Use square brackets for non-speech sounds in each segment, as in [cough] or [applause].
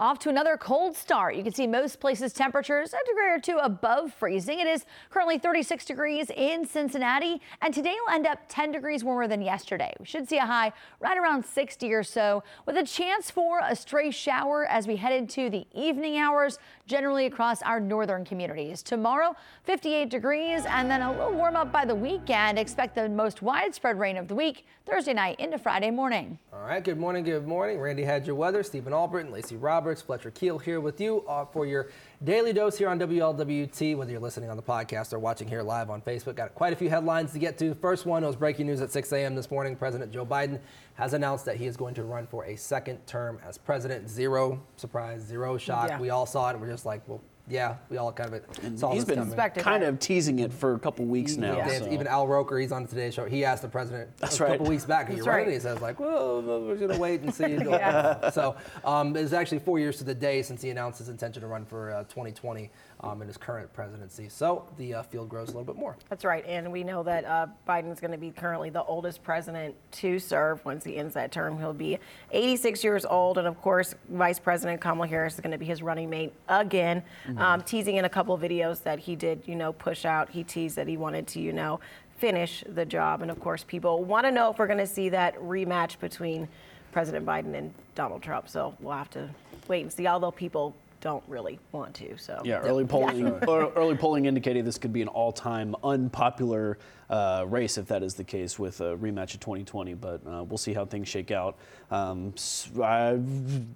Off to another cold start. You can see most places temperatures a degree or two above freezing. It is currently 36 degrees in Cincinnati, and today will end up 10 degrees warmer than yesterday. We should see a high right around 60 or so, with a chance for a stray shower as we head into the evening hours, generally across our northern communities. Tomorrow, 58 degrees, and then a little warm up by the weekend. Expect the most widespread rain of the week Thursday night into Friday morning. All right, good morning, good morning. Randy had your weather. Steven Albritton and Lacey Roberts, Fletcher Keel here with you uh, for your daily dose here on WLWT, whether you're listening on the podcast or watching here live on Facebook. Got quite a few headlines to get to. First one was breaking news at 6 a.m. this morning. President Joe Biden has announced that he is going to run for a second term as president. Zero surprise, zero shock. Yeah. We all saw it and we're just like, well, yeah, we all kind of saw He's this been coming. Kind of teasing it for a couple weeks now. Yeah. so. Even Al Roker, he's on Today's Show. He asked the president That's a right. couple weeks back, "Are you That's right. He says like, "Well, we're going to wait and see." [laughs] Yeah. So um, it's actually four years to the day since he announced his intention to run for uh, 2020 um, in his current presidency. So the uh, field grows a little bit more. That's right, and we know that uh, Biden's going to be currently the oldest president to serve. Once he ends that term, he'll be 86 years old, and of course, Vice President Kamala Harris is going to be his running mate again. Um, teasing in a couple of videos that he did, you know, push out. He teased that he wanted to, you know, finish the job, and of course, people want to know if we're going to see that rematch between President Biden and Donald Trump. So we'll have to wait and see. Although people don't really want to, so Yeah, early polling [laughs] ear- early polling indicated this could be an all-time unpopular uh, race if that is the case with a rematch of 2020. But uh, we'll see how things shake out. Um, uh,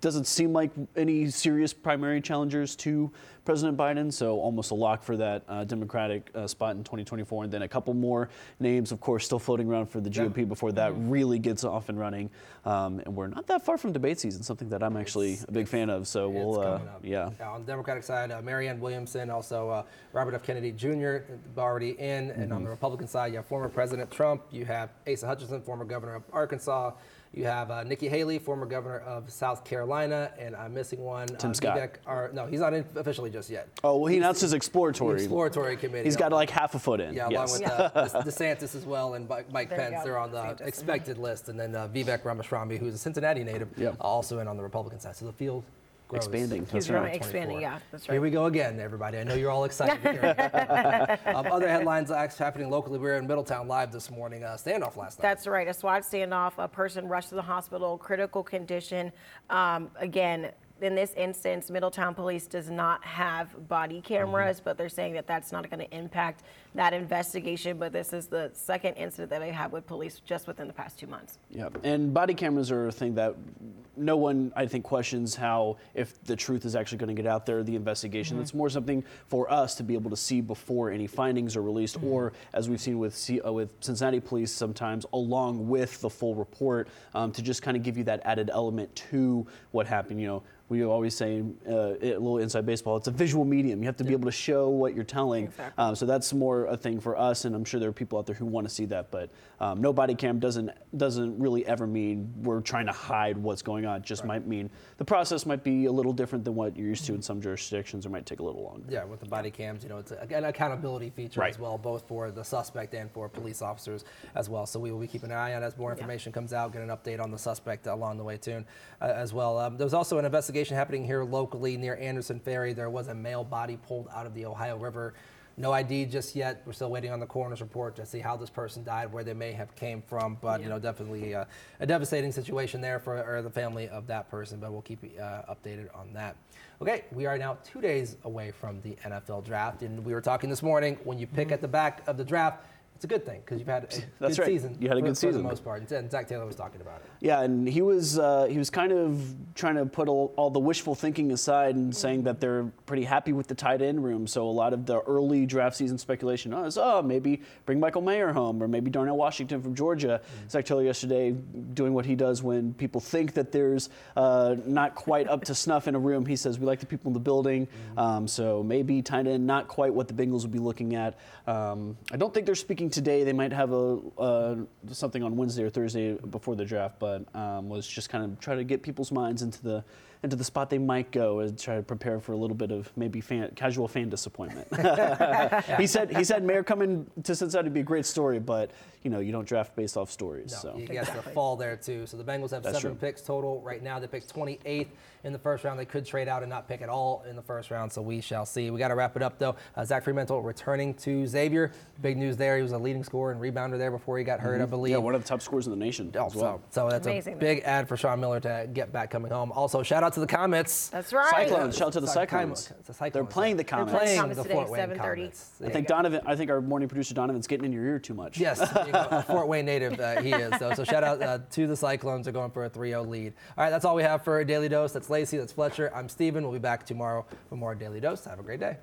doesn't seem like any serious primary challengers to President Biden, so almost a lock for that uh, Democratic uh, spot in 2024. And then a couple more names, of course, still floating around for the GOP before that really gets off and running. Um, and we're not that far from debate season, something that I'm actually a big fan of. So we'll, it's uh, coming yeah. On the Democratic side, uh, Marianne Williamson, also uh, Robert F. Kennedy Jr. already in, and Mm-hmm. on the Republican side, you have former President Trump, you have Asa Hutchinson, former governor of Arkansas. You have uh, Nikki Haley, former governor of South Carolina, and I'm missing one. Tim uh, Scott. Vivek Ar- no, he's not in officially just yet. Oh, well, he announced his exploratory. Exploratory committee. He's got like half a foot in. Yeah, yes. along with uh, [laughs] DeSantis as well and Mike Mike There Pence. They're on the DeSantis. expected list. And then uh, Vivek Ramaswamy, who's a Cincinnati native, Yep. uh, also in on the Republican side. So the field grows. Expanding. That's right. expanding. Yeah, that's right. Here we go again, everybody. I know you're all excited. to hear it. [laughs] um, other headlines actually happening locally. We were in Middletown live this morning. Uh, standoff last night. That's right. A SWAT standoff. A person rushed to the hospital, critical condition. Um, again, in this instance, Middletown Police does not have body cameras, but they're saying that that's not going to impact that investigation. But this is the second incident that I have with police just within the past two months. Yeah, and body cameras are a thing that no one, I think, questions how if the truth is actually going to get out there, the investigation. It's more something for us to be able to see before any findings are released, or as we've seen with C- uh, with Cincinnati police, sometimes along with the full report, um, to just kind of give you that added element to what happened. You know. We always say uh, a little inside baseball. It's a visual medium. You have to be able to show what you're telling. Exactly. Um, so that's more a thing for us, and I'm sure there are people out there who want to see that. But um, no body cam doesn't doesn't really ever mean we're trying to hide what's going on. It just might mean the process might be a little different than what you're used to in some jurisdictions, or might take a little longer. Yeah, with the body cams, you know, it's a, an accountability feature Right. as well, both for the suspect and for police officers as well. So we will be keeping an eye on as more information comes out, get an update on the suspect along the way too, uh, as well. Um, there's also an investigation happening here locally near Anderson Ferry. There was a male body pulled out of the Ohio River. No ID just yet. We're still waiting on the coroner's report to see how this person died, where they may have came from. But you know, definitely uh, a devastating situation there for or the family of that person. But we'll keep you uh, updated on that. Okay, we are now two days away from the NFL draft, and we were talking this morning. When you pick at the back of the draft, it's a good thing because you've had a [laughs] That's good right. season. You had a for, good for season. the most part. And Zac Taylor was talking about it. Yeah, and he was uh, he was kind of trying to put all, all the wishful thinking aside and saying that they're pretty happy with the tight end room. So a lot of the early draft season speculation was, oh, maybe bring Michael Mayer home or maybe Darnell Washington from Georgia. Zac Taylor yesterday doing what he does when people think that there's uh, not quite up to [laughs] snuff in a room. He says we like the people in the building, um, so maybe tight end not quite what the Bengals will be looking at. Um, I don't think they're speaking today. They might have a uh, something on Wednesday or Thursday before the draft, but um, was just kind of trying to get people's minds into the into the spot they might go and try to prepare for a little bit of maybe fan, casual fan disappointment. [laughs] [laughs] he said he said Mayer coming to Cincinnati would be a great story, but you know you don't draft based off stories. No, so you get the fall there too. So the Bengals have That's seven true. picks total right now. They picked 28th in the first round. They could trade out and not pick at all in the first round. So we shall see. We got to wrap it up though. Uh, Zach Freemantle returning to Xavier. Big news there. He was a leading scorer and rebounder there before he got hurt, I believe. Mm-hmm. yeah, one of the top scorers in the nation Oh, as well. so, so that's Amazing. a big ad for Sean Miller to get back coming home. Also, shout out to the Comets. That's right. Cyclones, shout out to the Sorry, Cyclones. Chimo- Cyclones, They're playing the They're Comets. playing Comets the today, Fort Wayne 7:30. Comets. I think Donovan. I think our morning producer Donovan's getting in your ear too much. Yes, being a, a Fort Wayne native, uh, he is. So, so shout out uh, to the Cyclones. They're going for a 3-0 lead. All right, that's all we have for Daily Dose. That's Lacey. That's Fletcher. I'm Steven. We'll be back tomorrow for more Daily Dose. Have a great day.